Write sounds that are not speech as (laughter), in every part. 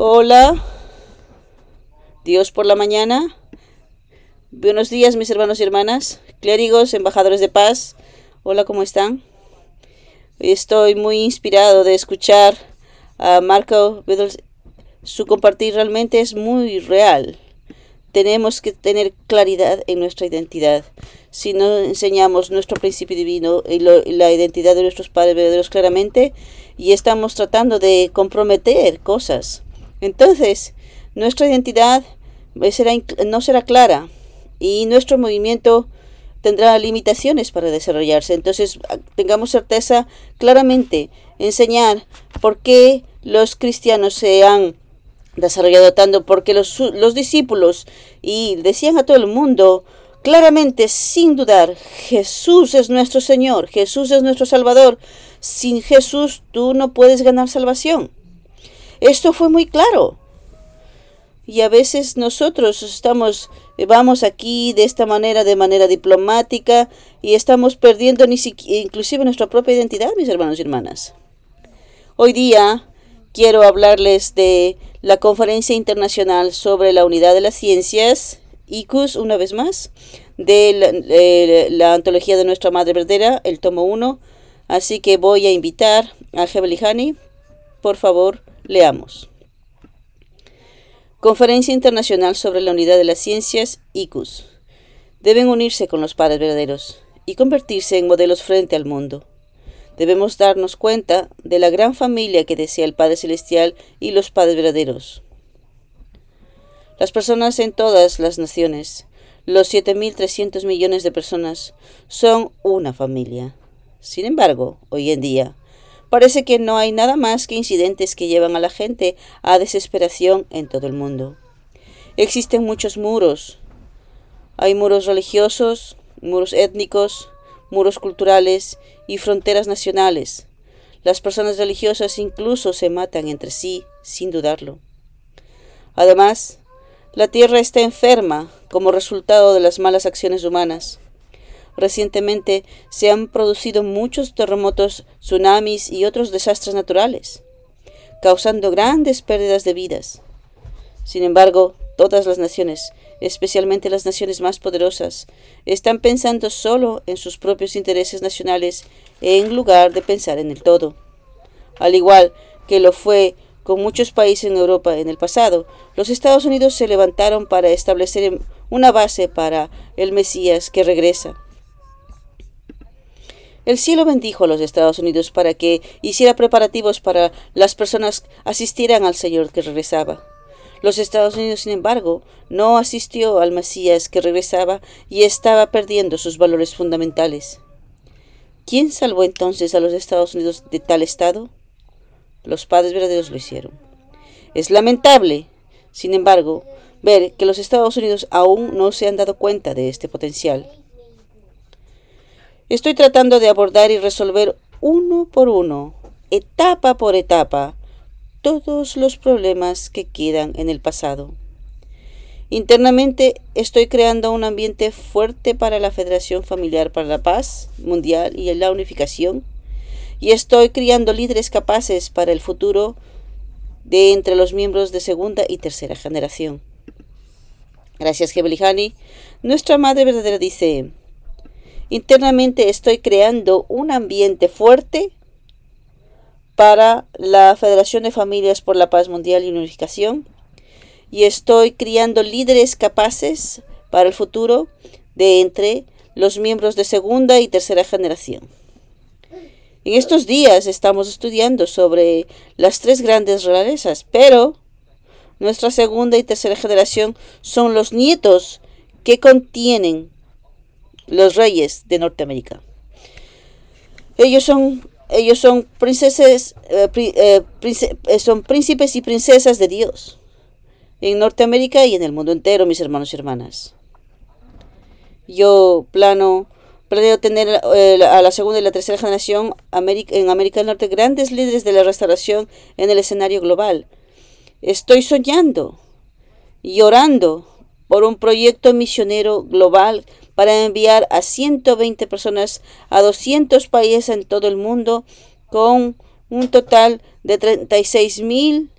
Hola, Dios por la mañana. Buenos días, mis hermanos y hermanas, clérigos, embajadores de paz. Hola, ¿cómo están? Estoy muy inspirado de escuchar a Marco Su compartir realmente es muy real. Tenemos que tener claridad en nuestra identidad. Si no enseñamos nuestro principio divino y, la identidad de nuestros padres verdaderos claramente, y estamos tratando de comprometer cosas, entonces nuestra identidad no será clara y nuestro movimiento tendrá limitaciones para desarrollarse. Entonces, tengamos certeza claramente, enseñar por qué los cristianos se han desarrollado tanto, porque los, los discípulos y decían a todo el mundo claramente, sin dudar, Jesús es nuestro Señor, Jesús es nuestro Salvador. Sin Jesús tú no puedes ganar salvación. Esto fue muy claro. Y a veces nosotros estamos, eh, vamos aquí de esta manera, de manera diplomática, y estamos perdiendo ni inclusive nuestra propia identidad, mis hermanos y hermanas. Hoy día quiero hablarles de la Conferencia Internacional sobre la Unidad de las Ciencias, ICUS, una vez más, de la, antología de nuestra Madre Verdadera, el tomo 1. Así que voy a invitar a Hani, por favor, leamos. Conferencia Internacional sobre la Unidad de las Ciencias, ICUS. Deben unirse con los padres verdaderos y convertirse en modelos frente al mundo. Debemos darnos cuenta de la gran familia que desea el Padre Celestial y los padres verdaderos. Las personas en todas las naciones, los 7.300 millones de personas, son una familia. Sin embargo, hoy en día, Parece que no hay nada más que incidentes que llevan a la gente a desesperación en todo el mundo. Existen muchos muros. Hay muros religiosos, muros étnicos, muros culturales y fronteras nacionales. Las personas religiosas incluso se matan entre sí sin dudarlo. Además, la tierra está enferma como resultado de las malas acciones humanas. Recientemente se han producido muchos terremotos, tsunamis y otros desastres naturales, causando grandes pérdidas de vidas. Sin embargo, todas las naciones, especialmente las naciones más poderosas, están pensando solo en sus propios intereses nacionales en lugar de pensar en el todo. Al igual que lo fue con muchos países en Europa en el pasado, los Estados Unidos se levantaron para establecer una base para el Mesías que regresa. El cielo bendijo a los Estados Unidos para que hiciera preparativos para las personas asistieran al Señor que regresaba. Los Estados Unidos, sin embargo, no asistió al Mesías que regresaba y estaba perdiendo sus valores fundamentales. ¿Quién salvó entonces a los Estados Unidos de tal estado? Los padres verdaderos lo hicieron. Es lamentable, sin embargo, ver que los Estados Unidos aún no se han dado cuenta de este potencial. Estoy tratando de abordar y resolver uno por uno, etapa por etapa, todos los problemas que quedan en el pasado. Internamente estoy creando un ambiente fuerte para la Federación Familiar para la Paz Mundial y la unificación, y estoy criando líderes capaces para el futuro de entre los miembros de segunda y tercera generación. Gracias, Gebelihani. Nuestra Madre Verdadera dice, Internamente estoy creando un ambiente fuerte para la Federación de Familias por la Paz Mundial y Unificación y estoy criando líderes capaces para el futuro de entre los miembros de segunda y tercera generación. En estos días estamos estudiando sobre las tres grandes realezas, pero nuestra segunda y tercera generación son los nietos que contienen los reyes de Norteamérica. Ellos son, ellos son princesas, eh, eh, eh, son príncipes y princesas de Dios en Norteamérica y en el mundo entero, mis hermanos y hermanas. Yo plano, planeo tener a la segunda y la tercera generación en América del Norte grandes líderes de la restauración en el escenario global. Estoy soñando y orando por un proyecto misionero global para enviar a 120 personas a 200 países en todo el mundo con un total de 36 mil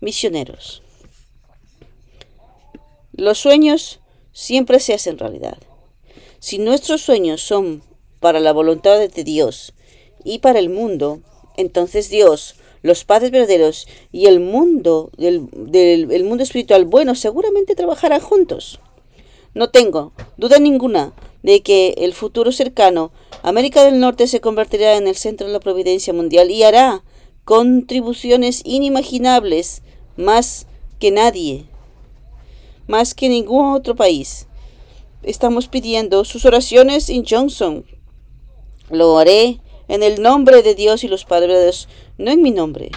misioneros. Los sueños siempre se hacen realidad. Si nuestros sueños son para la voluntad de Dios y para el mundo, entonces Dios, los padres verdaderos y el mundo, del, el mundo espiritual bueno seguramente trabajarán juntos. No tengo duda ninguna de que el futuro cercano, América del Norte se convertirá en el centro de la providencia mundial y hará contribuciones inimaginables más que nadie, más que ningún otro país. Estamos pidiendo sus oraciones en Johnson. Lo haré en el nombre de Dios y los padres, no en mi nombre.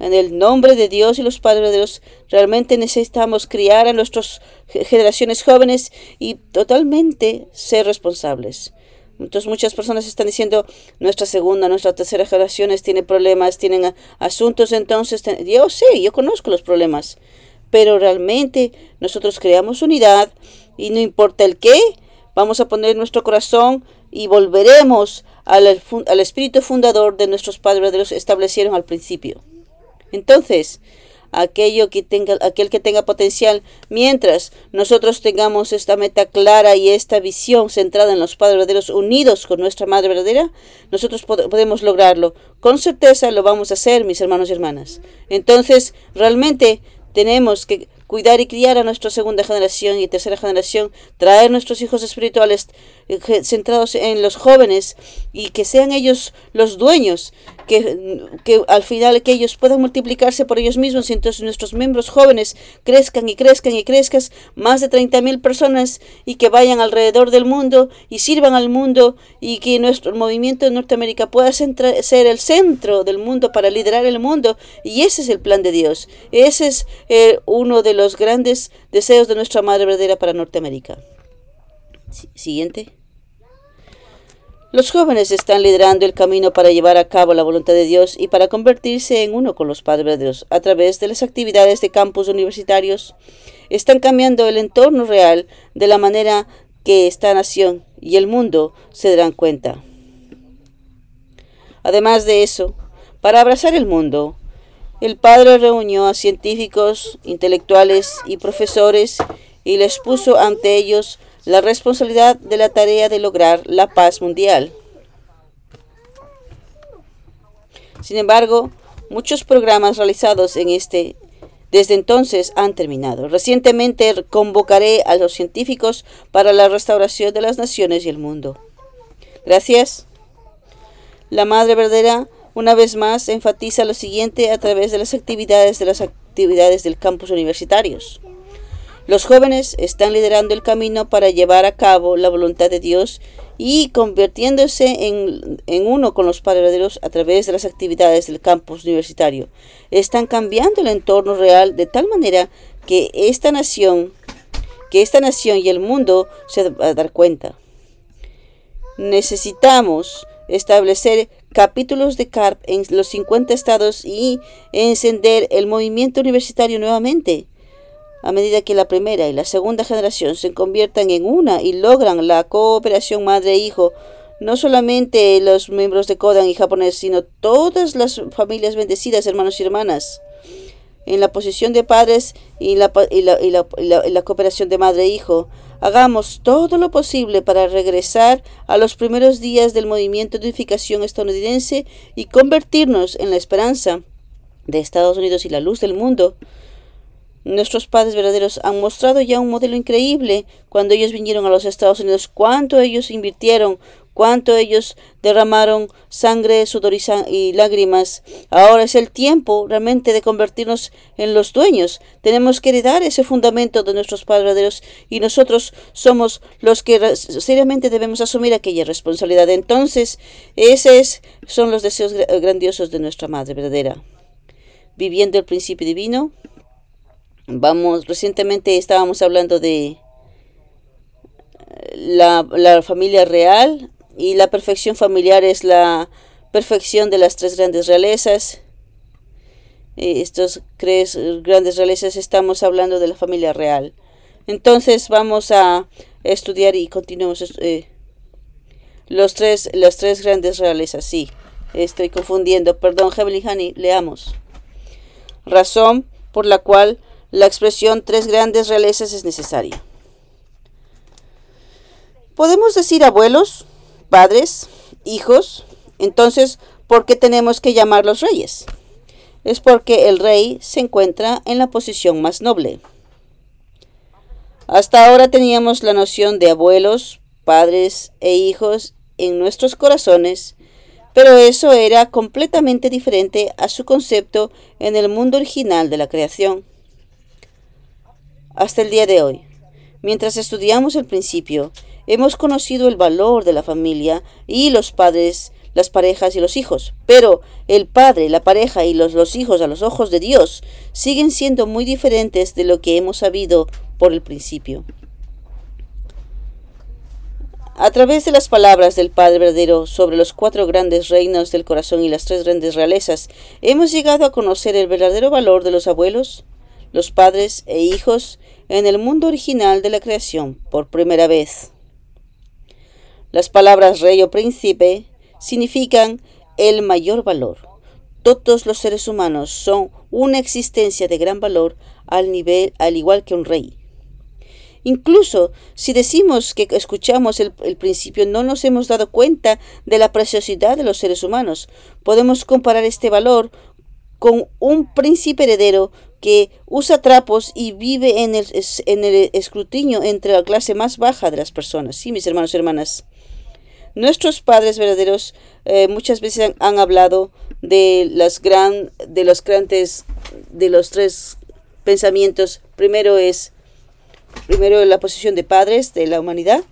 En el nombre de Dios y los padres de Dios, realmente necesitamos criar a nuestras generaciones jóvenes y totalmente ser responsables. Entonces muchas personas están diciendo, nuestra segunda, nuestra tercera generaciones tiene problemas, tienen asuntos, entonces yo sé, yo conozco los problemas, pero realmente nosotros creamos unidad y no importa el qué, vamos a poner nuestro corazón y volveremos al, al espíritu fundador de nuestros padres de los establecieron al principio. Entonces, aquello que tenga, aquel que tenga potencial, mientras nosotros tengamos esta meta clara y esta visión centrada en los padres verdaderos unidos con nuestra madre verdadera, nosotros podemos lograrlo. Con certeza lo vamos a hacer, mis hermanos y hermanas. Entonces, realmente tenemos que cuidar y criar a nuestra segunda generación y tercera generación, traer nuestros hijos espirituales centrados en los jóvenes y que sean ellos los dueños que, que al final que ellos puedan multiplicarse por ellos mismos y entonces nuestros miembros jóvenes crezcan y crezcan y crezcan más de 30.000 personas y que vayan alrededor del mundo y sirvan al mundo y que nuestro movimiento de Norteamérica pueda ser el centro del mundo para liderar el mundo y ese es el plan de Dios. Ese es eh, uno de los grandes deseos de nuestra Madre Verdadera para Norteamérica. Siguiente. Los jóvenes están liderando el camino para llevar a cabo la voluntad de Dios y para convertirse en uno con los padres de Dios a través de las actividades de campus universitarios. Están cambiando el entorno real de la manera que esta nación y el mundo se darán cuenta. Además de eso, para abrazar el mundo, el Padre reunió a científicos, intelectuales y profesores y les puso ante ellos la responsabilidad de la tarea de lograr la paz mundial. Sin embargo, muchos programas realizados en este desde entonces han terminado. Recientemente convocaré a los científicos para la restauración de las naciones y el mundo. Gracias. La Madre Verdadera una vez más enfatiza lo siguiente a través de las actividades de las actividades del campus universitarios. Los jóvenes están liderando el camino para llevar a cabo la voluntad de Dios y convirtiéndose en, uno con los padres de Dios a través de las actividades del campus universitario. Están cambiando el entorno real de tal manera que esta nación, que esta nación y el mundo se van a dar cuenta. Necesitamos establecer capítulos de CARP en los 50 estados y encender el movimiento universitario nuevamente a medida que la primera y la segunda generación se conviertan en una y logran la cooperación madre-hijo, no solamente los miembros de Kodan y japonés, sino todas las familias bendecidas, hermanos y hermanas, en la posición de padres y la, y la, y la cooperación de madre-hijo, hagamos todo lo posible para regresar a los primeros días del movimiento de unificación estadounidense y convertirnos en la esperanza de Estados Unidos y la luz del mundo. Nuestros padres verdaderos han mostrado ya un modelo increíble cuando ellos vinieron a los Estados Unidos, cuánto ellos invirtieron, cuánto ellos derramaron sangre, sudor y, lágrimas. Ahora es el tiempo realmente de convertirnos en los dueños. Tenemos que heredar ese fundamento de nuestros padres verdaderos y nosotros somos los que seriamente debemos asumir aquella responsabilidad. Entonces, esos son los deseos grandiosos de nuestra Madre verdadera. Viviendo el principio divino, Vamos, recientemente estábamos hablando de la, la, familia real y la perfección familiar es la perfección de las tres grandes realezas. Estos tres grandes realezas estamos hablando de la familia real. Entonces vamos a estudiar y continuamos eh, los tres, las tres grandes realezas. Sí, estoy confundiendo. Perdón, Heavenly Honey, leamos. razón por la cual la expresión tres grandes realezas es necesaria. Podemos decir abuelos, padres, hijos, entonces, ¿por qué tenemos que llamarlos reyes? Es porque el rey se encuentra en la posición más noble. Hasta ahora teníamos la noción de abuelos, padres e hijos en nuestros corazones, pero eso era completamente diferente a su concepto en el mundo original de la creación. Hasta el día de hoy, mientras estudiamos el principio, hemos conocido el valor de la familia y los padres, las parejas y los hijos, pero el padre, la pareja y los, los hijos a los ojos de Dios siguen siendo muy diferentes de lo que hemos sabido por el principio. A través de las palabras del Padre verdadero sobre los cuatro grandes reinos del corazón y las tres grandes realezas, hemos llegado a conocer el verdadero valor de los abuelos, los padres e hijos en el mundo original de la creación por primera vez. Las palabras rey o príncipe significan el mayor valor. Todos los seres humanos son una existencia de gran valor al nivel al igual que un rey. Incluso si decimos que escuchamos el, principio, no nos hemos dado cuenta de la preciosidad de los seres humanos. Podemos comparar este valor con un príncipe heredero que usa trapos y vive en el, en el escrutinio entre la clase más baja de las personas. Sí, mis hermanos y hermanas. Nuestros padres verdaderos eh, muchas veces han, hablado de las gran, de los grandes, de los tres pensamientos. Primero es primero la posición de padres de la humanidad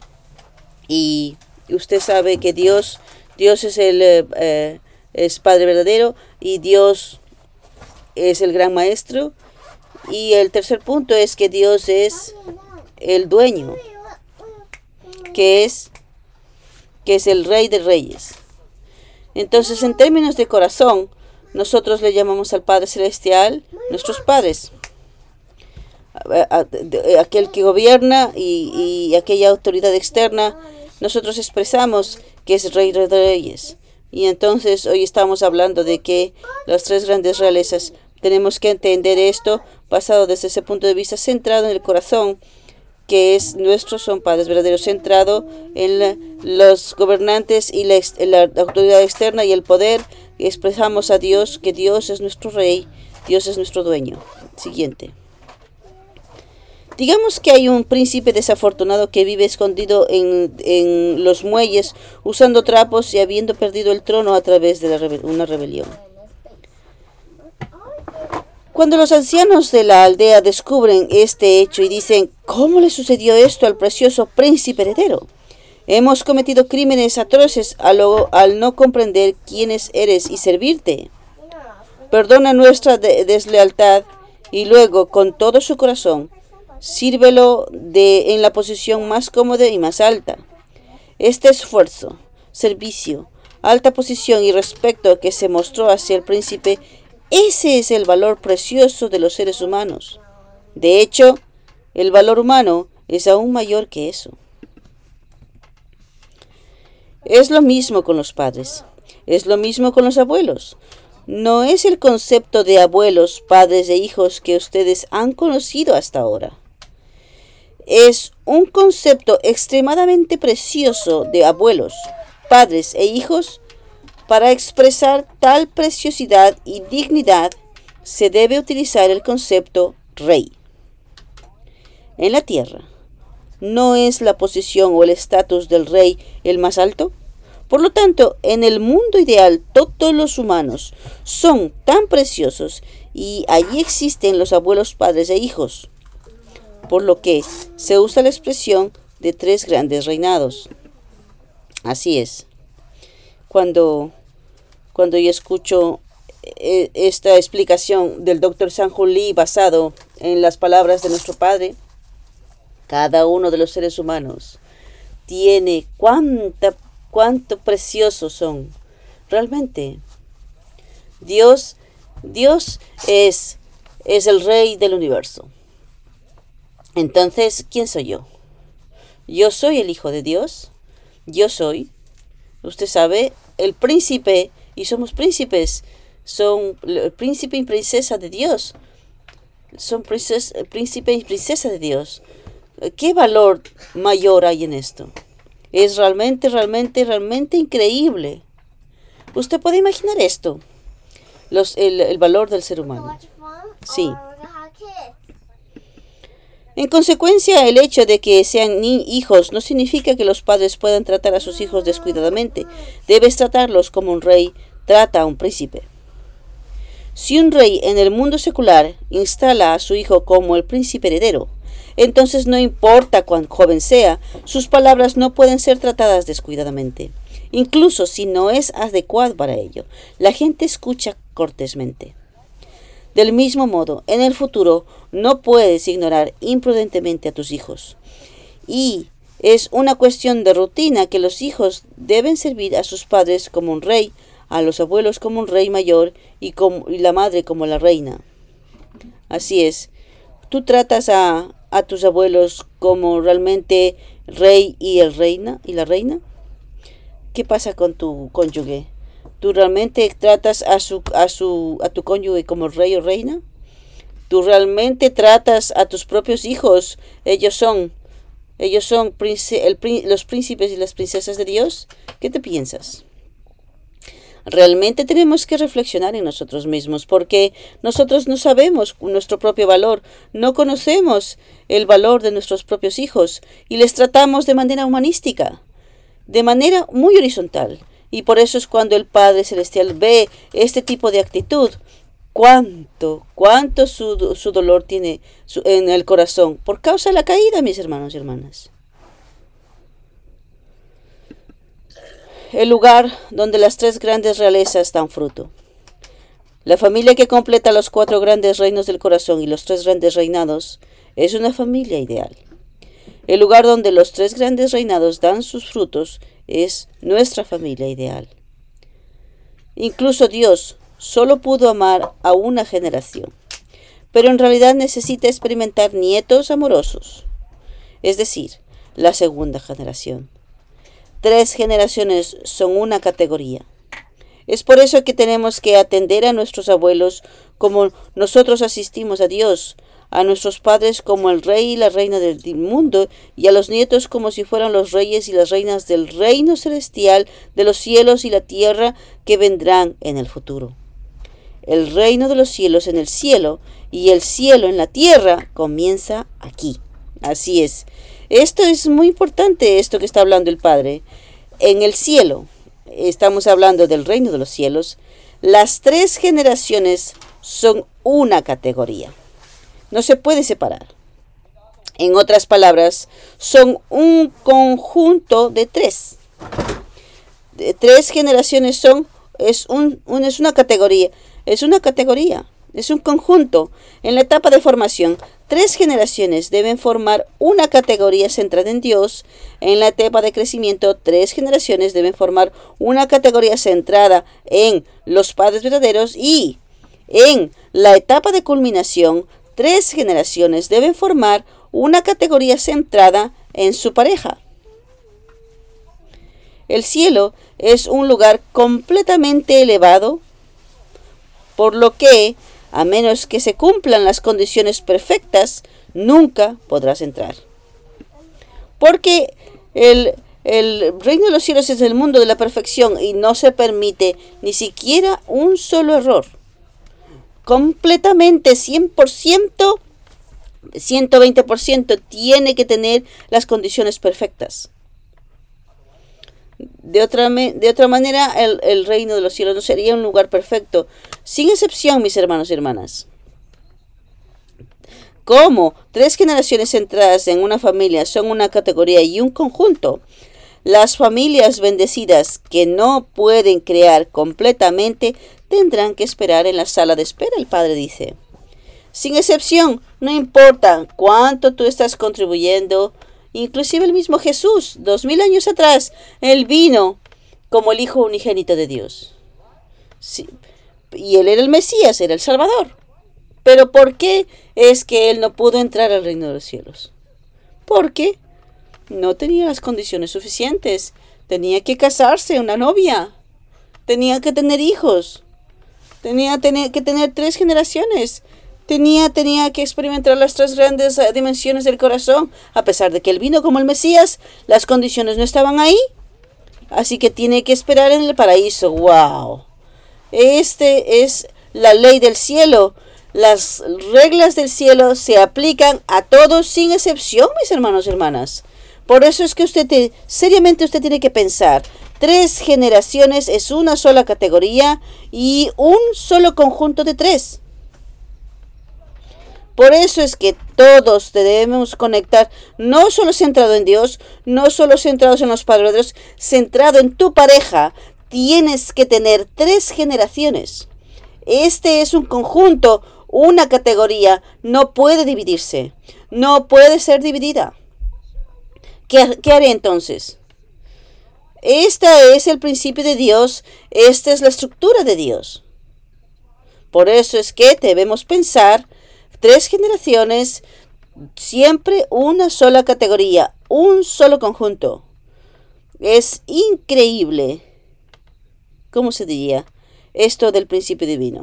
y usted sabe que Dios Dios es el eh, eh, es Padre verdadero y Dios es el gran maestro. Y el tercer punto es que Dios es el dueño que es que es el rey de reyes. Entonces en términos de corazón nosotros le llamamos al Padre celestial nuestros padres. Aquel que gobierna y, aquella autoridad externa, nosotros expresamos que es Rey de Reyes. Y entonces hoy estamos hablando de que las tres grandes realezas tenemos que entender esto basado desde ese punto de vista centrado en el corazón, que es nuestro son padres verdaderos, centrado en los gobernantes y la, la autoridad externa y el poder. Expresamos a Dios que Dios es nuestro rey, Dios es nuestro dueño. Siguiente. Digamos que hay un príncipe desafortunado que vive escondido en, los muelles, usando trapos y habiendo perdido el trono a través de una rebelión. Cuando los ancianos de la aldea descubren este hecho y dicen, ¿cómo le sucedió esto al precioso príncipe heredero? Hemos cometido crímenes atroces al, no comprender quiénes eres y servirte. Perdona nuestra deslealtad y luego, con todo su corazón, sírvelo de, en la posición más cómoda y más alta. Este esfuerzo, servicio, alta posición y respeto que se mostró hacia el príncipe, ese es el valor precioso de los seres humanos. De hecho, el valor humano es aún mayor que eso. Es lo mismo con los padres, es lo mismo con los abuelos. No es el concepto de abuelos, padres e hijos que ustedes han conocido hasta ahora es un concepto extremadamente precioso de abuelos, padres e hijos. Para expresar tal preciosidad y dignidad se debe utilizar el concepto rey. En la tierra, ¿no es la posición o el estatus del rey el más alto? Por lo tanto, en el mundo ideal todos los humanos son tan preciosos y allí existen los abuelos, padres e hijos por lo que se usa la expresión de tres grandes reinados. Así es. Cuando, cuando yo escucho eh, esta explicación del doctor Lee basado en las palabras de nuestro Padre, cada uno de los seres humanos tiene cuánta, cuánto preciosos son. Realmente, Dios, Dios es, es el rey del universo. Entonces, ¿quién soy yo? Yo soy el Hijo de Dios. Yo soy, usted sabe, el príncipe, y somos príncipes son el príncipe y princesa de Dios. Son príncipe y princesa de Dios. ¿Qué valor mayor hay en esto? Es realmente, realmente, realmente increíble. Usted puede imaginar esto, Los, el, el valor del ser humano. Sí. En consecuencia, el hecho de que sean hijos no significa que los padres puedan tratar a sus hijos descuidadamente. Debes tratarlos como un rey trata a un príncipe. Si un rey en el mundo secular instala a su hijo como el príncipe heredero, entonces no importa cuán joven sea, sus palabras no pueden ser tratadas descuidadamente, incluso si no es adecuado para ello. La gente escucha cortésmente. Del mismo modo, en el futuro no puedes ignorar imprudentemente a tus hijos. Y es una cuestión de rutina que los hijos deben servir a sus padres como un rey, a los abuelos como un rey mayor y, como, la madre como la reina. Así es, tú tratas a, a tus abuelos como realmente rey y el reina y la reina. ¿Qué pasa con tu cónyuge? ¿Tú realmente tratas a, su, a, su, a tu cónyuge como rey o reina? ¿Tú realmente tratas a tus propios hijos? Ellos son, ellos son los príncipes y las princesas de Dios. ¿Qué te piensas? Realmente tenemos que reflexionar en nosotros mismos porque nosotros no sabemos nuestro propio valor, no conocemos el valor de nuestros propios hijos y les tratamos de manera humanística, de manera muy horizontal. Y por eso es cuando el Padre Celestial ve este tipo de actitud. Cuánto, cuánto su, dolor tiene en el corazón por causa de la caída, mis hermanos y hermanas. El lugar donde las tres grandes realezas dan fruto. La familia que completa los cuatro grandes reinos del corazón y los tres grandes reinados es una familia ideal. El lugar donde los tres grandes reinados dan sus frutos es nuestra familia ideal. Incluso Dios solo pudo amar a una generación, pero en realidad necesita experimentar nietos amorosos, es decir, la segunda generación. Tres generaciones son una categoría. Es por eso que tenemos que atender a nuestros abuelos como nosotros asistimos a Dios, a nuestros padres como el rey y la reina del mundo, y a los nietos como si fueran los reyes y las reinas del reino celestial de los cielos y la tierra que vendrán en el futuro. El reino de los cielos en el cielo y el cielo en la tierra comienza aquí. Así es. Esto es muy importante, esto que está hablando el Padre. En el cielo, estamos hablando del reino de los cielos, las tres generaciones son una categoría no se puede separar. En otras palabras, son un conjunto de tres. De tres generaciones son, es, un, es una categoría, es una categoría, es un conjunto. En la etapa de formación, tres generaciones deben formar una categoría centrada en Dios. En la etapa de crecimiento, tres generaciones deben formar una categoría centrada en los padres verdaderos y en la etapa de culminación, tres generaciones deben formar una categoría centrada en su pareja. El cielo es un lugar completamente elevado, por lo que, a menos que se cumplan las condiciones perfectas, nunca podrás entrar. Porque el, el reino de los cielos es el mundo de la perfección y no se permite ni siquiera un solo error completamente 100%, 120% tiene que tener las condiciones perfectas. De otra, de otra manera, el, el reino de los cielos no sería un lugar perfecto, sin excepción, mis hermanos y hermanas. Como tres generaciones centradas en una familia son una categoría y un conjunto, las familias bendecidas que no pueden crear completamente tendrán que esperar en la sala de espera, el padre dice. Sin excepción, no importa cuánto tú estás contribuyendo, inclusive el mismo Jesús, dos mil años atrás, él vino como el Hijo unigénito de Dios. y él era el Mesías, era el Salvador. Pero ¿por qué es que él no pudo entrar al reino de los cielos? Porque no tenía las condiciones suficientes. Tenía que casarse, una novia. Tenía que tener hijos. Tenía, que tener tres generaciones. Tenía, tenía que experimentar las tres grandes eh, dimensiones del corazón. A pesar de que él vino como el Mesías, las condiciones no estaban ahí. Así que tiene que esperar en el paraíso. ¡Wow! Este es la ley del cielo. Las reglas del cielo se aplican a todos sin excepción, mis hermanos y hermanas. Por eso es que usted, seriamente usted tiene que pensar, tres generaciones es una sola categoría y un solo conjunto de tres. Por eso es que todos debemos conectar, no solo centrado en Dios, no solo centrados en los padres de Dios, centrado en tu pareja. Tienes que tener tres generaciones. Este es un conjunto, una categoría, no puede dividirse, no puede ser dividida. ¿Qué, haré entonces? Este es el principio de Dios, esta es la estructura de Dios. Por eso es que debemos pensar tres generaciones, siempre una sola categoría, un solo conjunto. Es increíble, ¿cómo se diría? Esto del principio divino.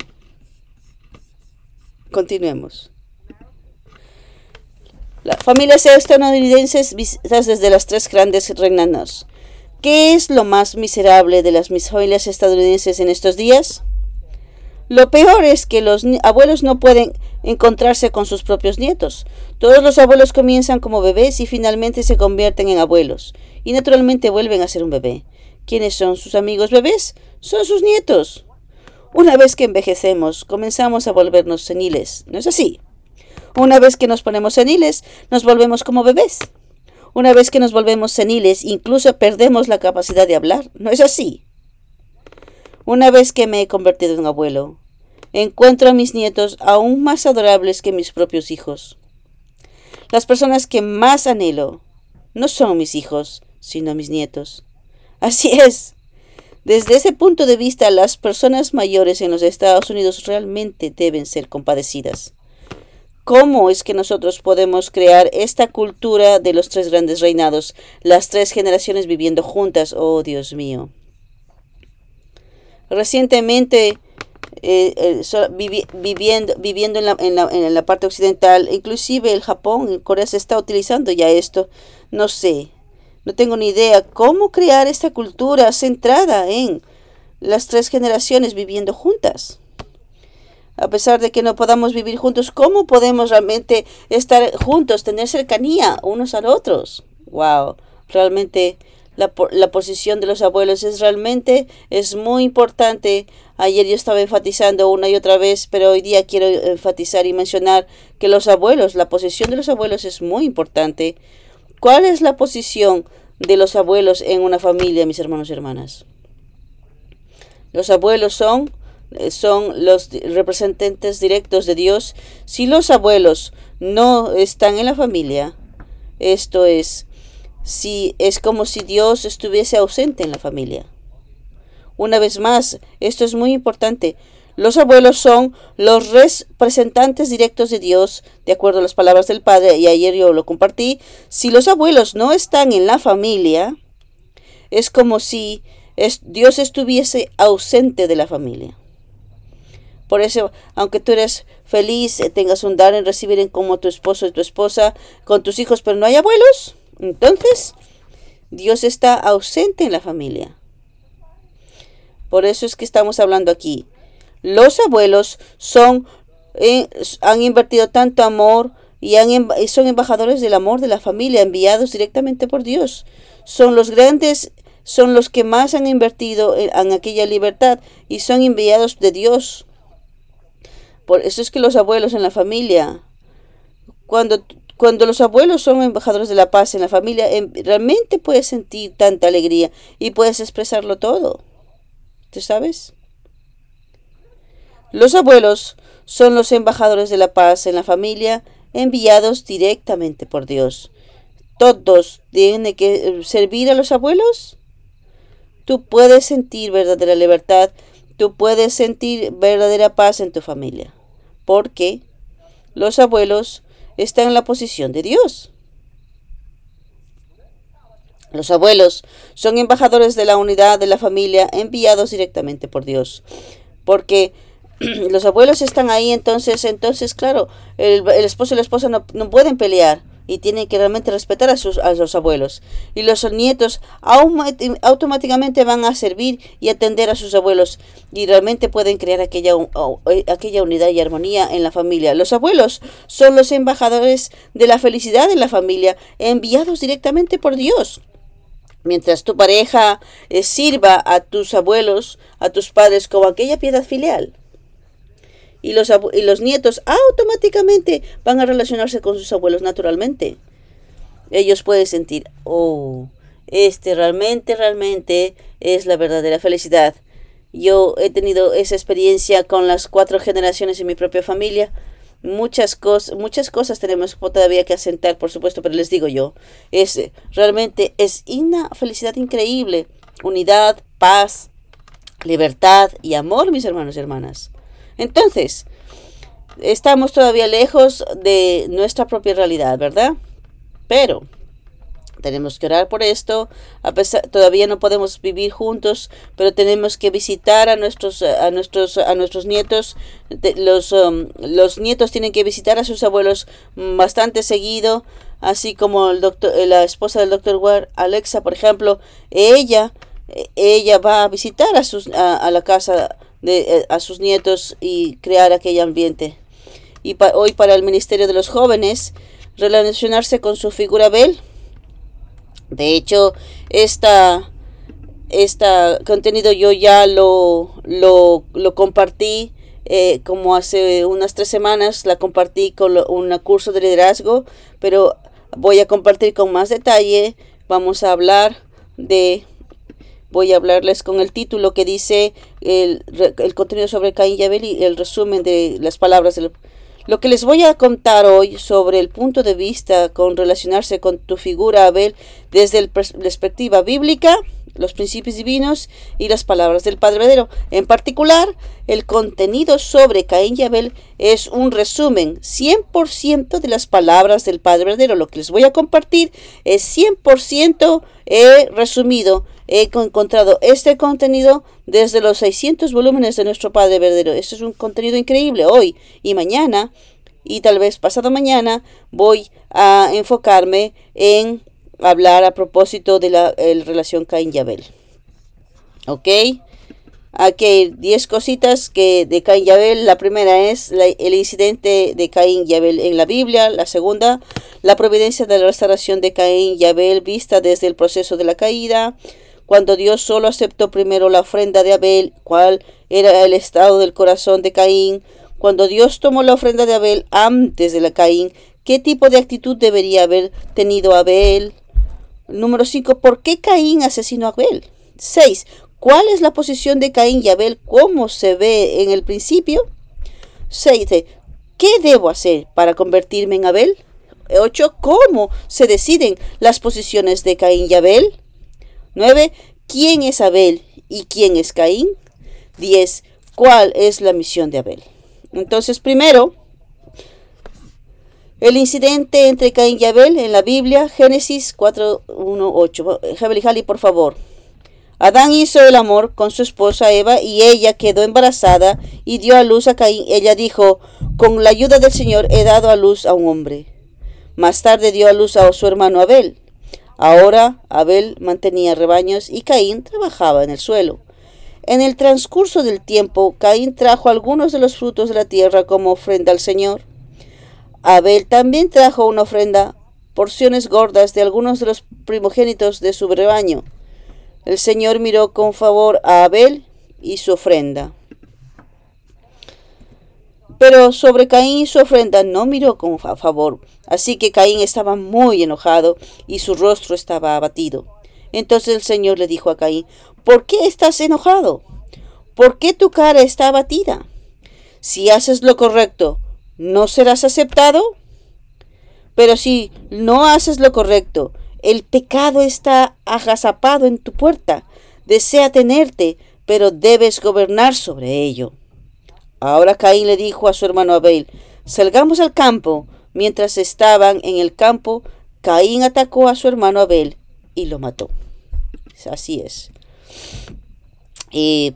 Continuemos. Las familias estadounidenses vistas desde las tres grandes reinos. ¿Qué es lo más miserable de las familias estadounidenses en estos días? Lo peor es que los abuelos no pueden encontrarse con sus propios nietos. Todos los abuelos comienzan como bebés y finalmente se convierten en abuelos, y naturalmente vuelven a ser un bebé. ¿Quiénes son sus amigos bebés? Son sus nietos. Una vez que envejecemos, comenzamos a volvernos seniles. ¿No es así? Una vez que nos ponemos seniles, nos volvemos como bebés. Una vez que nos volvemos seniles, incluso perdemos la capacidad de hablar. ¿No es así? Una vez que me he convertido en abuelo, encuentro a mis nietos aún más adorables que mis propios hijos. Las personas que más anhelo no son mis hijos, sino mis nietos. Así es. Desde ese punto de vista, las personas mayores en los Estados Unidos realmente deben ser compadecidas. ¿Cómo es que nosotros podemos crear esta cultura de los tres grandes reinados, las tres generaciones viviendo juntas? Oh, Dios mío. Recientemente, eh, viviendo, viviendo en la, en, la, en, la, parte occidental, inclusive el Japón, en Corea se está utilizando ya esto. No sé, no tengo ni idea cómo crear esta cultura centrada en las tres generaciones viviendo juntas. A pesar de que no podamos vivir juntos, ¿cómo podemos realmente estar juntos, tener cercanía unos a otros? Wow, realmente la, la, posición de los abuelos es realmente es muy importante. Ayer yo estaba enfatizando una y otra vez, pero hoy día quiero enfatizar y mencionar que los abuelos, la posición de los abuelos es muy importante. ¿Cuál es la posición de los abuelos en una familia, mis hermanos y hermanas? Los abuelos son son los representantes directos de Dios. Si los abuelos no están en la familia, esto es si es como si Dios estuviese ausente en la familia. Una vez más, esto es muy importante. Los abuelos son los representantes directos de Dios, de acuerdo a las palabras del Padre, y ayer yo lo compartí. Si los abuelos no están en la familia, es como si Dios estuviese ausente de la familia. Por eso, aunque tú eres feliz, eh, tengas un dar en recibir en como tu esposo y tu esposa, con tus hijos, pero no hay abuelos, entonces, Dios está ausente en la familia. Por eso es que estamos hablando aquí. Los abuelos son, eh, han invertido tanto amor y, han, son embajadores del amor de la familia, enviados directamente por Dios. Son los grandes, son los que más han invertido en aquella libertad y son enviados de Dios. Por eso es que los abuelos en la familia, cuando cuando los abuelos son embajadores de la paz en la familia, em, realmente puedes sentir tanta alegría y puedes expresarlo todo. ¿Tú sabes? Los abuelos son los embajadores de la paz en la familia enviados directamente por Dios. Todos tienen que eh, servir a los abuelos. Tú puedes sentir verdadera libertad, tú puedes sentir verdadera paz en tu familia, porque los abuelos está en la posición de Dios. Los abuelos son embajadores de la unidad de la familia enviados directamente por Dios, porque (clears throat) los abuelos están ahí, entonces, entonces, claro, el, esposo y la esposa no pueden pelear y tienen que realmente respetar a sus, a sus abuelos. Y los nietos automáticamente van a servir y atender a sus abuelos y realmente pueden crear aquella, eh, aquella unidad y armonía en la familia. Los abuelos son los embajadores de la felicidad en la familia, enviados directamente por Dios. Mientras tu pareja eh, sirva a tus abuelos, a tus padres como aquella piedad filial y los, y los nietos automáticamente van a relacionarse con sus abuelos naturalmente. Ellos pueden sentir, oh, este realmente, realmente es la verdadera felicidad. Yo he tenido esa experiencia con las cuatro generaciones en mi propia familia. Muchas, cosas muchas cosas tenemos todavía que asentar, por supuesto, pero les digo yo, es realmente es una felicidad increíble. Unidad, paz, libertad y amor, mis hermanos y hermanas. Entonces, estamos todavía lejos de nuestra propia realidad, ¿verdad? Pero tenemos que orar por esto. A pesar, todavía no podemos vivir juntos, pero tenemos que visitar a nuestros a nuestros a nuestros nietos. los um, los nietos tienen que visitar a sus abuelos bastante seguido, así como el doctor la esposa del doctor Ward, Alexa, por ejemplo, ella ella va a visitar a sus a la casa de, eh, a sus nietos y crear aquel ambiente. Y hoy para el Ministerio de los Jóvenes, relacionarse con su figura Abel. De hecho, esta, este contenido yo ya lo, lo, lo compartí eh, como hace unas tres semanas, la compartí con un curso de liderazgo, pero voy a compartir con más detalle. Vamos a hablar de voy a hablarles con el título que dice el, el contenido sobre Caín y Abel y el resumen de las palabras. Del, lo que les voy a contar hoy sobre el punto de vista con relacionarse con tu figura Abel desde la perspectiva bíblica, los principios divinos y las palabras del Padre verdadero. En particular, el contenido sobre Caín y Abel es un resumen 100% de las palabras del Padre verdadero. Lo que les voy a compartir es 100% he resumido he encontrado este contenido desde los 600 volúmenes de nuestro Padre Verdadero. Esto es un contenido increíble. Hoy y mañana, y tal vez pasado mañana, voy a enfocarme en hablar a propósito de la relación Caín y Abel. ¿Ok? Aquí hay 10 cositas que de Caín y Abel. La primera es el incidente de Caín y Abel en la Biblia. La segunda, la providencia de la restauración de Caín y Abel vista desde el proceso de la caída cuando Dios solo aceptó primero la ofrenda de Abel, cuál era el estado del corazón de Caín, cuando Dios tomó la ofrenda de Abel antes de la Caín, ¿qué tipo de actitud debería haber tenido Abel? Número 5. ¿Por qué Caín asesinó a Abel? 6. ¿Cuál es la posición de Caín y Abel? ¿Cómo se ve en el principio? 6. ¿Qué debo hacer para convertirme en Abel? 8. ¿Cómo se deciden las posiciones de Caín y Abel? 9. ¿Quién es Abel y quién es Caín? 10. ¿Cuál es la misión de Abel? Entonces, primero, el incidente entre Caín y Abel en la Biblia, Génesis 4, 1, 8. Jali, por favor. Adán hizo el amor con su esposa Eva y ella quedó embarazada y dio a luz a Caín. Ella dijo, con la ayuda del Señor he dado a luz a un hombre. Más tarde dio a luz a su hermano Abel. Ahora Abel mantenía rebaños y Caín trabajaba en el suelo. En el transcurso del tiempo, Caín trajo algunos de los frutos de la tierra como ofrenda al Señor. Abel también trajo una ofrenda, porciones gordas de algunos de los primogénitos de su rebaño. El Señor miró con favor a Abel y su ofrenda. Pero sobre Caín su ofrenda no miró con favor, así que Caín estaba muy enojado y su rostro estaba abatido. Entonces el Señor le dijo a Caín, ¿por qué estás enojado? ¿Por qué tu cara está abatida? Si haces lo correcto, ¿no serás aceptado? Pero si no haces lo correcto, el pecado está agazapado en tu puerta, desea tenerte, pero debes gobernar sobre ello. Ahora Caín le dijo a su hermano Abel, salgamos al campo. Mientras estaban en el campo, Caín atacó a su hermano Abel y lo mató. Así es. Y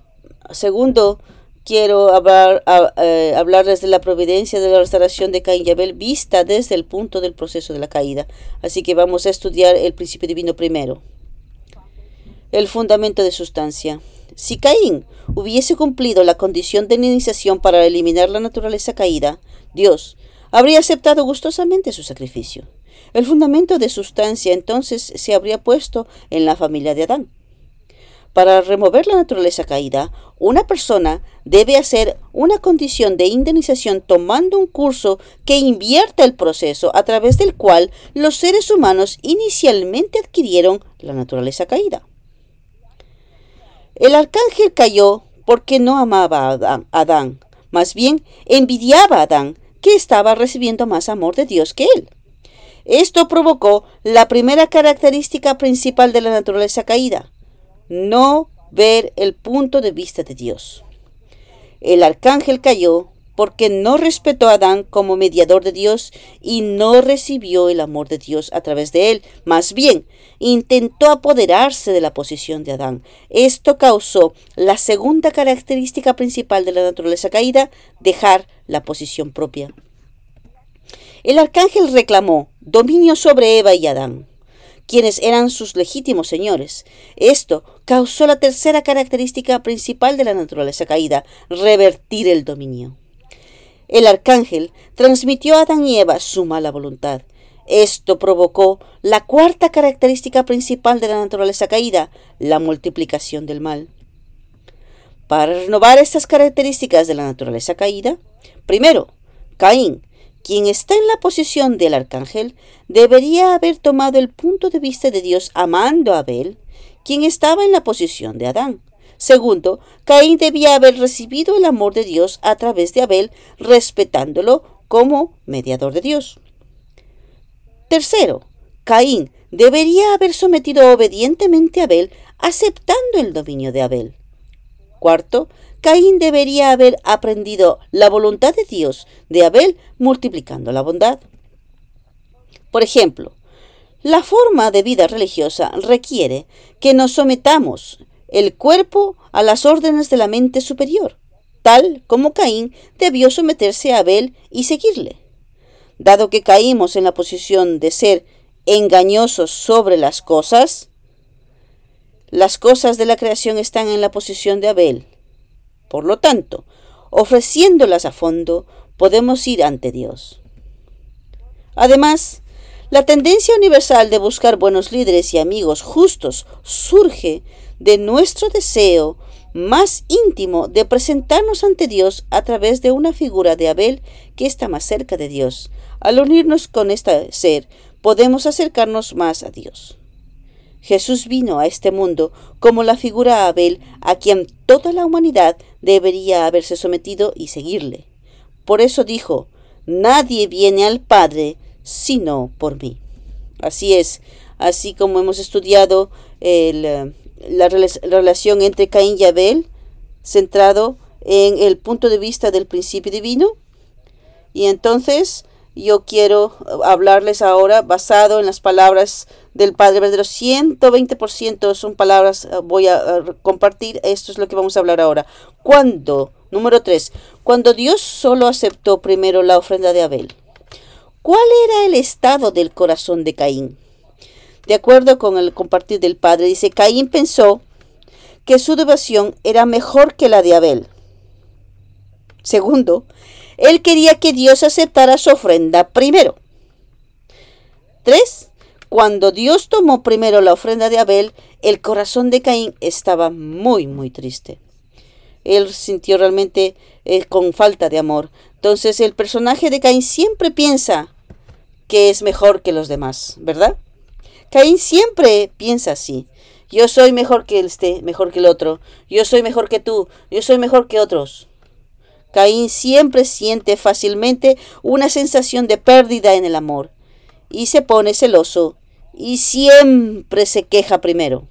segundo, quiero hablar, eh, hablarles de la providencia de la restauración de Caín y Abel vista desde el punto del proceso de la caída. Así que vamos a estudiar el principio divino primero. El fundamento de sustancia. Si Caín hubiese cumplido la condición de iniciación para eliminar la naturaleza caída, Dios habría aceptado gustosamente su sacrificio. El fundamento de sustancia entonces se habría puesto en la familia de Adán. Para remover la naturaleza caída, una persona debe hacer una condición de indemnización tomando un curso que invierta el proceso a través del cual los seres humanos inicialmente adquirieron la naturaleza caída. El arcángel cayó porque no amaba a Adán, más bien envidiaba a Adán, que estaba recibiendo más amor de Dios que él. Esto provocó la primera característica principal de la naturaleza caída, no ver el punto de vista de Dios. El arcángel cayó porque no respetó a Adán como mediador de Dios y no recibió el amor de Dios a través de él. Más bien, intentó apoderarse de la posición de Adán. Esto causó la segunda característica principal de la naturaleza caída, dejar la posición propia. El arcángel reclamó dominio sobre Eva y Adán quienes eran sus legítimos señores. Esto causó la tercera característica principal de la naturaleza caída, revertir el dominio. El arcángel transmitió a Adán y Eva su mala voluntad. Esto provocó la cuarta característica principal de la naturaleza caída, la multiplicación del mal. Para renovar estas características de la naturaleza caída, primero, Caín quien está en la posición del arcángel debería haber tomado el punto de vista de Dios amando a Abel, quien estaba en la posición de Adán. Segundo, Caín debía haber recibido el amor de Dios a través de Abel, respetándolo como mediador de Dios. Tercero, Caín debería haber sometido obedientemente a Abel, aceptando el dominio de Abel. Cuarto, Caín debería haber aprendido la voluntad de Dios de Abel multiplicando la bondad. Por ejemplo, la forma de vida religiosa requiere que nos sometamos el cuerpo a las órdenes de la mente superior, tal como Caín debió someterse a Abel y seguirle. Dado que caímos en la posición de ser engañosos sobre las cosas, las cosas de la creación están en la posición de Abel, por lo tanto, ofreciéndolas a fondo, podemos ir ante Dios. Además, la tendencia universal de buscar buenos líderes y amigos justos surge de nuestro deseo más íntimo de presentarnos ante Dios a través de una figura de Abel que está más cerca de Dios. Al unirnos con este ser, podemos acercarnos más a Dios. Jesús vino a este mundo como la figura Abel a quien toda la humanidad debería haberse sometido y seguirle. Por eso dijo, nadie viene al Padre sino por mí. Así es, así como hemos estudiado la, la relación entre Caín y Abel, centrado en el punto de vista del principio divino, y entonces yo quiero hablarles ahora basado en las palabras del Padre verdadero. 120% son palabras, eh, voy a compartir. Esto es lo que vamos a hablar ahora. Cuando, número 3, cuando Dios solo aceptó primero la ofrenda de Abel, ¿cuál era el estado del corazón de Caín? De acuerdo con el compartir del Padre, dice, Caín pensó que su devoción era mejor que la de Abel. Segundo, él quería que Dios aceptara su ofrenda primero. 3. Cuando Dios tomó primero la ofrenda de Abel, el corazón de Caín estaba muy, muy triste. Él sintió realmente eh, con falta de amor. Entonces el personaje de Caín siempre piensa que es mejor que los demás, ¿verdad? Caín siempre piensa así. Yo soy mejor que este, mejor que el otro. Yo soy mejor que tú. Yo soy mejor que otros. Caín siempre siente fácilmente una sensación de pérdida en el amor y se pone celoso y siempre se queja primero.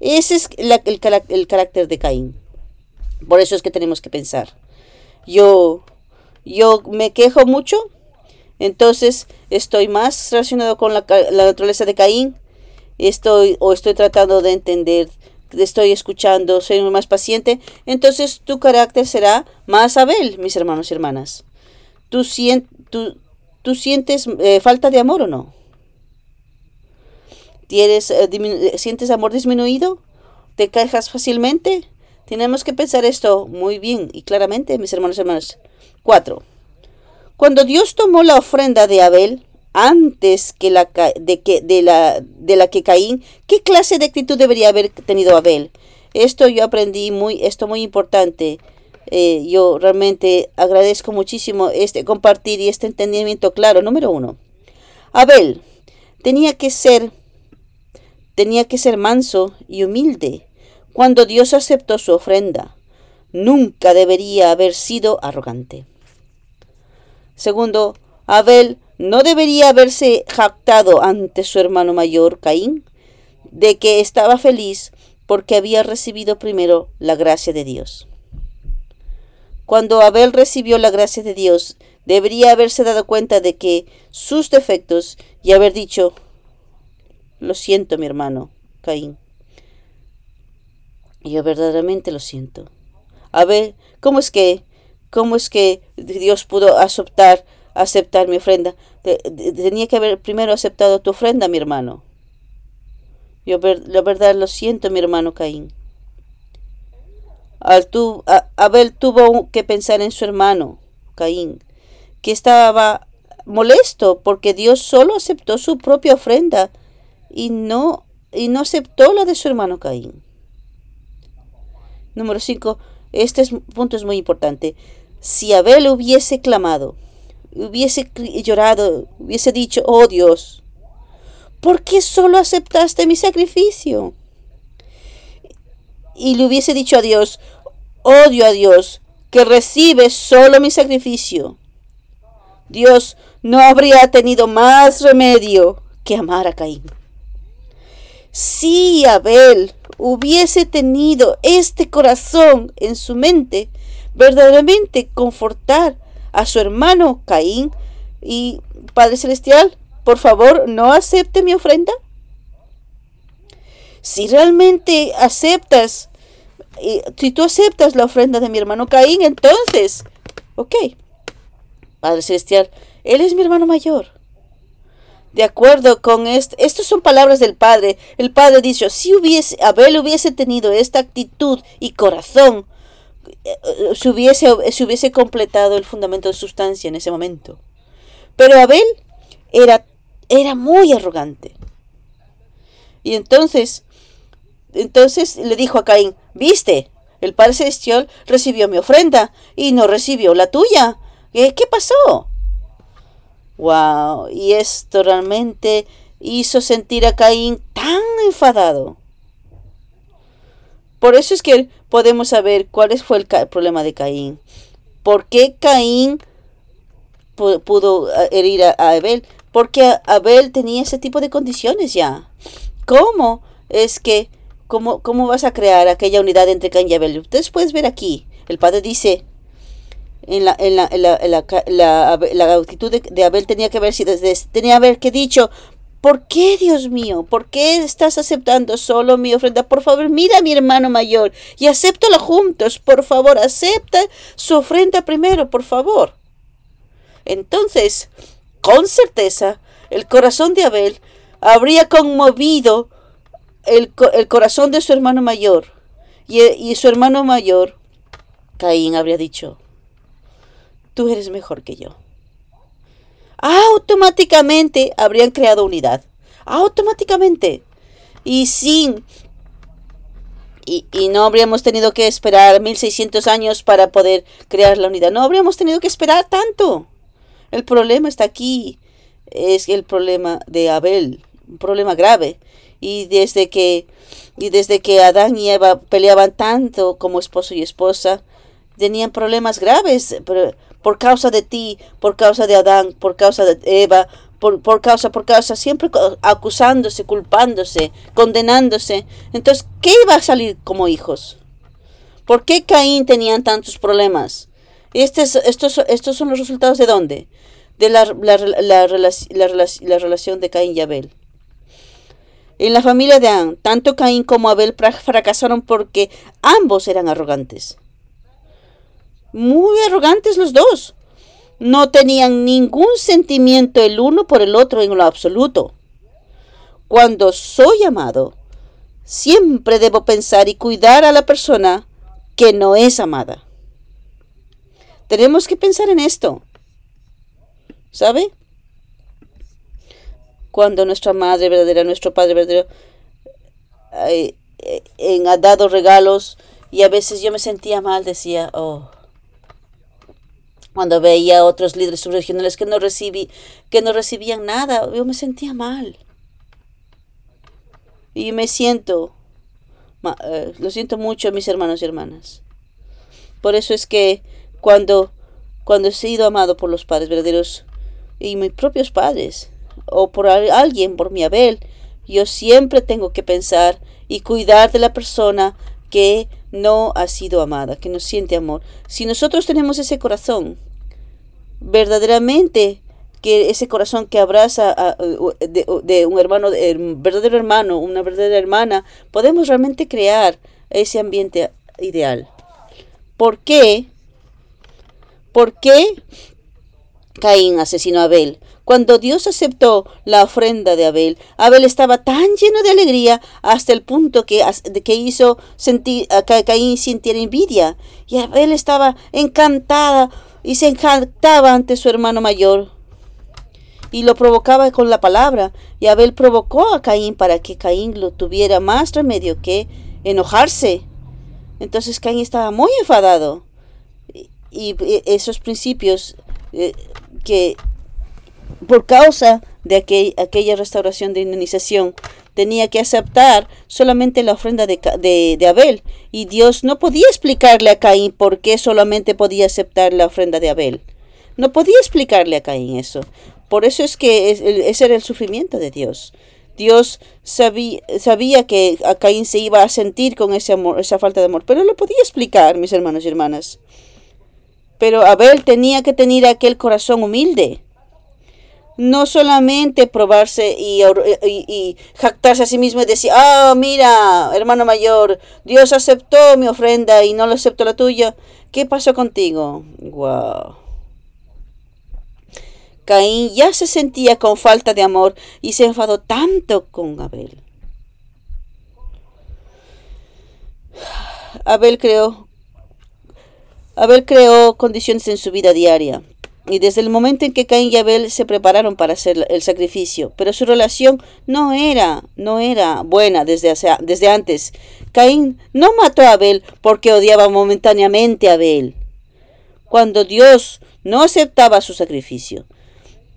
Ese es el, carácter de Caín. Por eso es que tenemos que pensar. Yo, yo me quejo mucho, entonces estoy más relacionado con la, la naturaleza de Caín, estoy o estoy tratando de entender estoy escuchando, soy más paciente, entonces tu carácter será más Abel, mis hermanos y hermanas. ¿Tú, tú, sientes eh, falta de amor o no? ¿Tienes, eh, ¿Sientes amor disminuido? ¿Te quejas fácilmente? Tenemos que pensar esto muy bien y claramente, mis hermanos y hermanas. 4. Cuando Dios tomó la ofrenda de Abel, antes que la, de, que, de, la, de la que Caín, ¿qué clase de actitud debería haber tenido Abel? Esto yo aprendí muy, esto muy importante. Eh, yo realmente agradezco muchísimo este compartir y este entendimiento claro. Número uno, Abel tenía que ser, tenía que ser manso y humilde cuando Dios aceptó su ofrenda. Nunca debería haber sido arrogante. Segundo, Abel ¿No debería haberse jactado ante su hermano mayor, Caín, de que estaba feliz porque había recibido primero la gracia de Dios? Cuando Abel recibió la gracia de Dios, debería haberse dado cuenta de que sus defectos y haber dicho, lo siento, mi hermano, Caín. Yo verdaderamente lo siento. Abel, ¿cómo es que, cómo es que Dios pudo aceptar aceptar mi ofrenda. Tenía que haber primero aceptado tu ofrenda, mi hermano. Yo la verdad lo siento, mi hermano Caín. Al tu, Abel tuvo que pensar en su hermano, Caín, que estaba molesto porque Dios solo aceptó su propia ofrenda y no, y no aceptó la de su hermano Caín. Número 5. Este punto es muy importante. Si Abel hubiese clamado, hubiese llorado, hubiese dicho, oh Dios, ¿por qué solo aceptaste mi sacrificio? Y le hubiese dicho a Dios, odio a Dios, que recibe solo mi sacrificio. Dios no habría tenido más remedio que amar a Caín. Si Abel hubiese tenido este corazón en su mente, verdaderamente confortar a su hermano Caín y Padre Celestial, por favor, no acepte mi ofrenda. Si realmente aceptas, si tú aceptas la ofrenda de mi hermano Caín, entonces, ok, Padre Celestial, él es mi hermano mayor. De acuerdo con esto, estas son palabras del Padre. El Padre dice, si hubiese, Abel hubiese tenido esta actitud y corazón se hubiese, se hubiese completado el fundamento de sustancia en ese momento. Pero Abel era, era muy arrogante. Y entonces, entonces le dijo a Caín, viste, el Padre recibió mi ofrenda y no recibió la tuya. ¿Qué, qué pasó? Wow, y esto realmente hizo sentir a Caín tan enfadado. Por eso es que podemos saber cuál fue el problema de Caín. ¿Por qué Caín pudo eh, herir a Abel? Porque Abel tenía ese tipo de condiciones ya. ¿Cómo es que, cómo, cómo vas a crear aquella unidad entre Caín y Abel? Ustedes pueden ver aquí, el padre dice, en la, en la, en la, la, la, actitud de, Abel tenía que haber sido, tenía que haber que dicho, ¿Por qué, Dios mío? ¿Por qué estás aceptando solo mi ofrenda? Por favor, mira a mi hermano mayor y acéptalo juntos. Por favor, acepta su ofrenda primero, por favor. Entonces, con certeza, el corazón de Abel habría conmovido el, corazón de su hermano mayor. Y, y su hermano mayor, Caín, habría dicho, tú eres mejor que yo automáticamente habrían creado unidad. Automáticamente. Y sin... Y, y, no habríamos tenido que esperar 1600 años para poder crear la unidad. No habríamos tenido que esperar tanto. El problema está aquí. Es el problema de Abel. Un problema grave. Y desde que, y desde que Adán y Eva peleaban tanto como esposo y esposa, tenían problemas graves. Pero por causa de ti, por causa de Adán, por causa de Eva, por, por, causa, por causa, siempre acusándose, culpándose, condenándose. Entonces, ¿qué iba a salir como hijos? ¿Por qué Caín tenían tantos problemas? Estos, estos, estos son los resultados de dónde? De la, la, la, la, relación de Caín y Abel. En la familia de An, tanto Caín como Abel fracasaron porque ambos eran arrogantes. Muy arrogantes los dos. No tenían ningún sentimiento el uno por el otro en lo absoluto. Cuando soy amado, siempre debo pensar y cuidar a la persona que no es amada. Tenemos que pensar en esto. ¿Sabe? Cuando nuestra madre verdadera, nuestro padre verdadero, eh, eh, ha dado regalos y a veces yo me sentía mal, decía, oh, cuando veía a otros líderes subregionales que no recibí, que no recibían nada, yo me sentía mal. Y me siento, eh, lo siento mucho mis hermanos y hermanas. Por eso es que cuando, cuando he sido amado por los padres verdaderos y mis propios padres, o por alguien, por mi Abel, yo siempre tengo que pensar y cuidar de la persona que no ha sido amada, que no siente amor. Si nosotros tenemos ese corazón, verdaderamente que ese corazón que abraza de, un hermano, de, verdadero hermano, una verdadera hermana, podemos realmente crear ese ambiente ideal. ¿Por qué? ¿Por qué Caín asesinó a Abel? Cuando Dios aceptó la ofrenda de Abel, Abel estaba tan lleno de alegría hasta el punto que, que hizo sentir, a Caín sintiera envidia. Y Abel estaba encantada y se encantaba ante su hermano mayor. Y lo provocaba con la palabra. Y Abel provocó a Caín para que Caín lo tuviera más remedio que enojarse. Entonces Caín estaba muy enfadado. Y, esos principios eh, que por causa de aquella restauración de indemnización, tenía que aceptar solamente la ofrenda de, Abel. Y Dios no podía explicarle a Caín por qué solamente podía aceptar la ofrenda de Abel. No podía explicarle a Caín eso. Por eso es que ese era el sufrimiento de Dios. Dios sabía, que a Caín se iba a sentir con ese amor, esa falta de amor, pero lo podía explicar, mis hermanos y hermanas. Pero Abel tenía que tener aquel corazón humilde no solamente probarse y, jactarse a sí mismo y decir, ah, mira, hermano mayor, Dios aceptó mi ofrenda y no lo aceptó la tuya. ¿Qué pasó contigo? Wow. Caín ya se sentía con falta de amor y se enfadó tanto con Abel. Abel creó, Abel creó condiciones en su vida diaria y desde el momento en que Caín y Abel se prepararon para hacer el sacrificio, pero su relación no era, no era buena desde, desde antes. Caín no mató a Abel porque odiaba momentáneamente a Abel. Cuando Dios no aceptaba su sacrificio,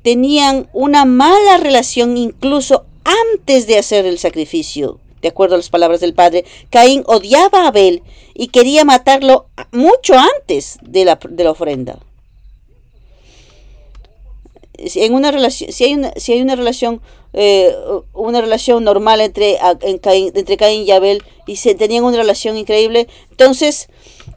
tenían una mala relación incluso antes de hacer el sacrificio. De acuerdo a las palabras del Padre, Caín odiaba a Abel y quería matarlo mucho antes de la, de la ofrenda en una relación, si hay una, si hay una relación, eh, una relación normal entre, Caín, entre Caín y Abel y se tenían una relación increíble, entonces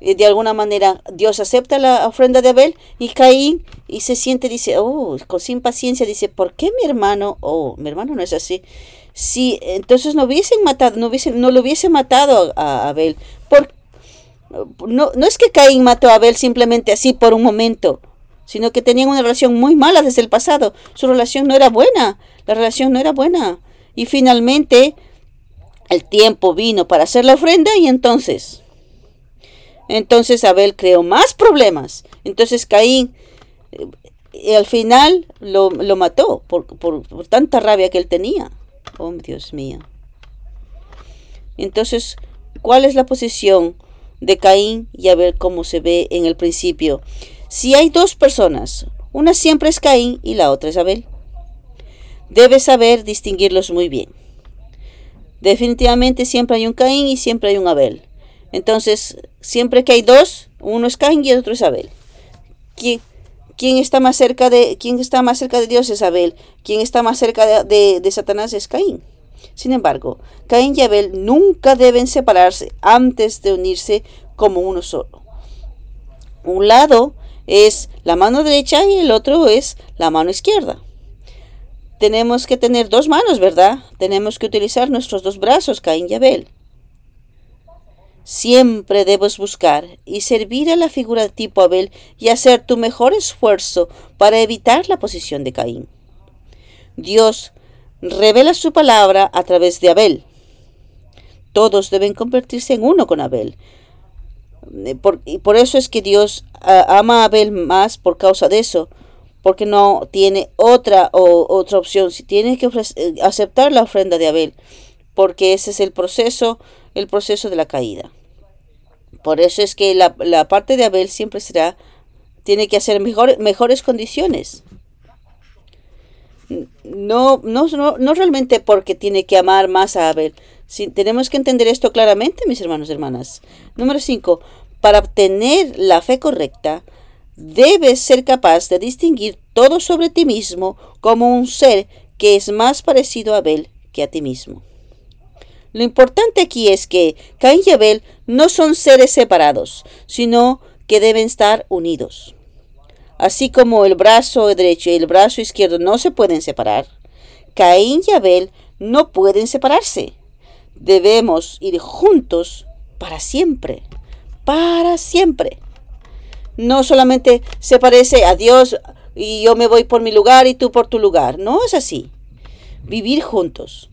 eh, de alguna manera Dios acepta la ofrenda de Abel y Caín y se siente, dice, oh, con sin paciencia, dice, ¿por qué mi hermano? Oh, mi hermano no es así. Si entonces no hubiesen matado, no, hubiesen, no lo hubiese matado a, Abel. Por, no, no es que Caín mató a Abel simplemente así por un momento sino que tenían una relación muy mala desde el pasado. Su relación no era buena, la relación no era buena. Y finalmente el tiempo vino para hacer la ofrenda y entonces, entonces Abel creó más problemas. Entonces Caín eh, al final lo, mató por, por, tanta rabia que él tenía. Oh, Dios mío. Entonces, ¿cuál es la posición de Caín y Abel como se ve en el principio? Si hay dos personas, una siempre es Caín y la otra es Abel. Debes saber distinguirlos muy bien. Definitivamente siempre hay un Caín y siempre hay un Abel. Entonces, siempre que hay dos, uno es Caín y el otro es Abel. ¿Quién, está más cerca de, quién está más cerca de Dios es Abel? ¿Quién está más cerca de, de Satanás es Caín? Sin embargo, Caín y Abel nunca deben separarse antes de unirse como uno solo. Un lado es la mano derecha y el otro es la mano izquierda. tenemos que tener dos manos, ¿verdad? Tenemos que utilizar nuestros dos brazos, Caín y Abel. Siempre debes buscar y servir a la figura tipo Abel y hacer tu mejor esfuerzo para evitar la posición de Caín. Dios revela su palabra a través de Abel. Todos deben convertirse en uno con Abel. Eh, y por eso es que Dios ama a Abel más por causa de eso, porque no tiene otra o, otra opción. Si tiene que eh, aceptar la ofrenda de Abel, porque ese es el proceso, el proceso de la caída. Por eso es que la, la parte de Abel siempre será, tiene que hacer mejor, mejores condiciones. No, no, no, no realmente porque tiene que amar más a Abel. Tenemos que entender esto claramente, mis hermanos y hermanas. Número 5. Para obtener la fe correcta, debes ser capaz de distinguir todo sobre ti mismo como un ser que es más parecido a Abel que a ti mismo. Lo importante aquí es que Caín y Abel no son seres separados, sino que deben estar unidos. Así como el brazo derecho y el brazo izquierdo no se pueden separar, Caín y Abel no pueden separarse. Debemos ir juntos para siempre, para siempre. No solamente se parece a Dios y yo me voy por mi lugar y tú por tu lugar. No es así. Vivir juntos,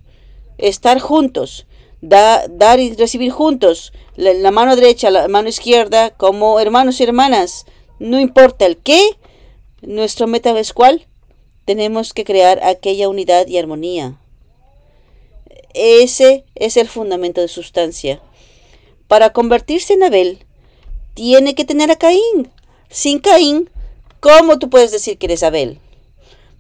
estar juntos, dar y recibir juntos, la, mano derecha, la mano izquierda, como hermanos y hermanas. No importa el qué, nuestro meta es cuál. Tenemos que crear aquella unidad y armonía. Ese es el fundamento de sustancia. Para convertirse en Abel, tiene que tener a Caín. Sin Caín, ¿cómo tú puedes decir que eres Abel?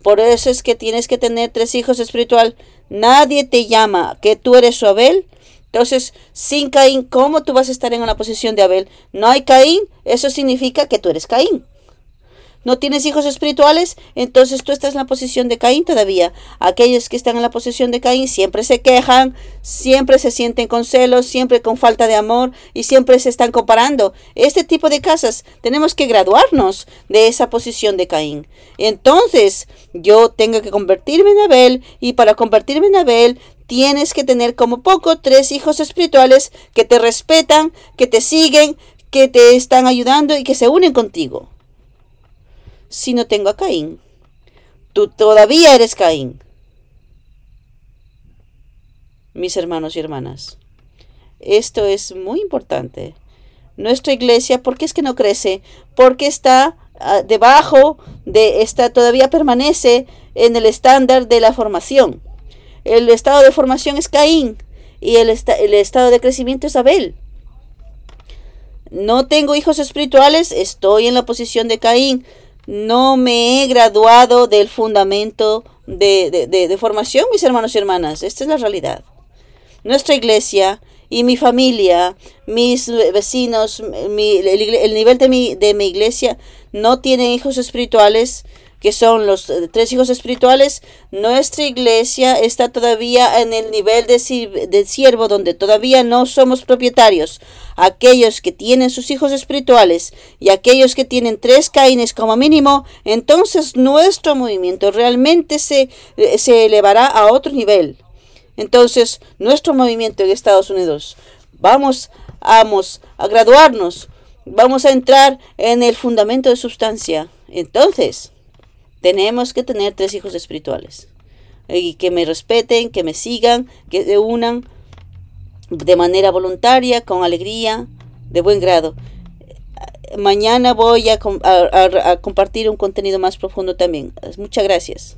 Por eso es que tienes que tener tres hijos espiritual. Nadie te llama que tú eres su Abel. Entonces, sin Caín, ¿cómo tú vas a estar en una posición de Abel? No hay Caín, eso significa que tú eres Caín no tienes hijos espirituales, entonces tú estás en la posición de Caín todavía. Aquellos que están en la posición de Caín siempre se quejan, siempre se sienten con celos, siempre con falta de amor y siempre se están comparando. Este tipo de casas tenemos que graduarnos de esa posición de Caín. Entonces yo tengo que convertirme en Abel y para convertirme en Abel tienes que tener como poco tres hijos espirituales que te respetan, que te siguen, que te están ayudando y que se unen contigo si no tengo a Caín? Tú todavía eres Caín. Mis hermanos y hermanas, esto es muy importante. Nuestra iglesia, ¿por qué es que no crece? Porque está ah, debajo de esta, todavía permanece en el estándar de la formación. El estado de formación es Caín y el, el estado de crecimiento es Abel. No tengo hijos espirituales, estoy en la posición de Caín no me he graduado del fundamento de, formación, mis hermanos y hermanas. Esta es la realidad. Nuestra iglesia y mi familia, mis vecinos, el, nivel de mi, de mi iglesia no tiene hijos espirituales que son los eh, tres hijos espirituales, nuestra iglesia está todavía en el nivel de, siervo donde todavía no somos propietarios. Aquellos que tienen sus hijos espirituales y aquellos que tienen tres caínes como mínimo, entonces nuestro movimiento realmente se, eh, se elevará a otro nivel. Entonces, nuestro movimiento en Estados Unidos, vamos, vamos a graduarnos, vamos a entrar en el fundamento de sustancia. Entonces, tenemos que tener tres hijos espirituales. Y que me respeten, que me sigan, que se unan de manera voluntaria, con alegría, de buen grado. Mañana voy a, a compartir un contenido más profundo también. Muchas gracias.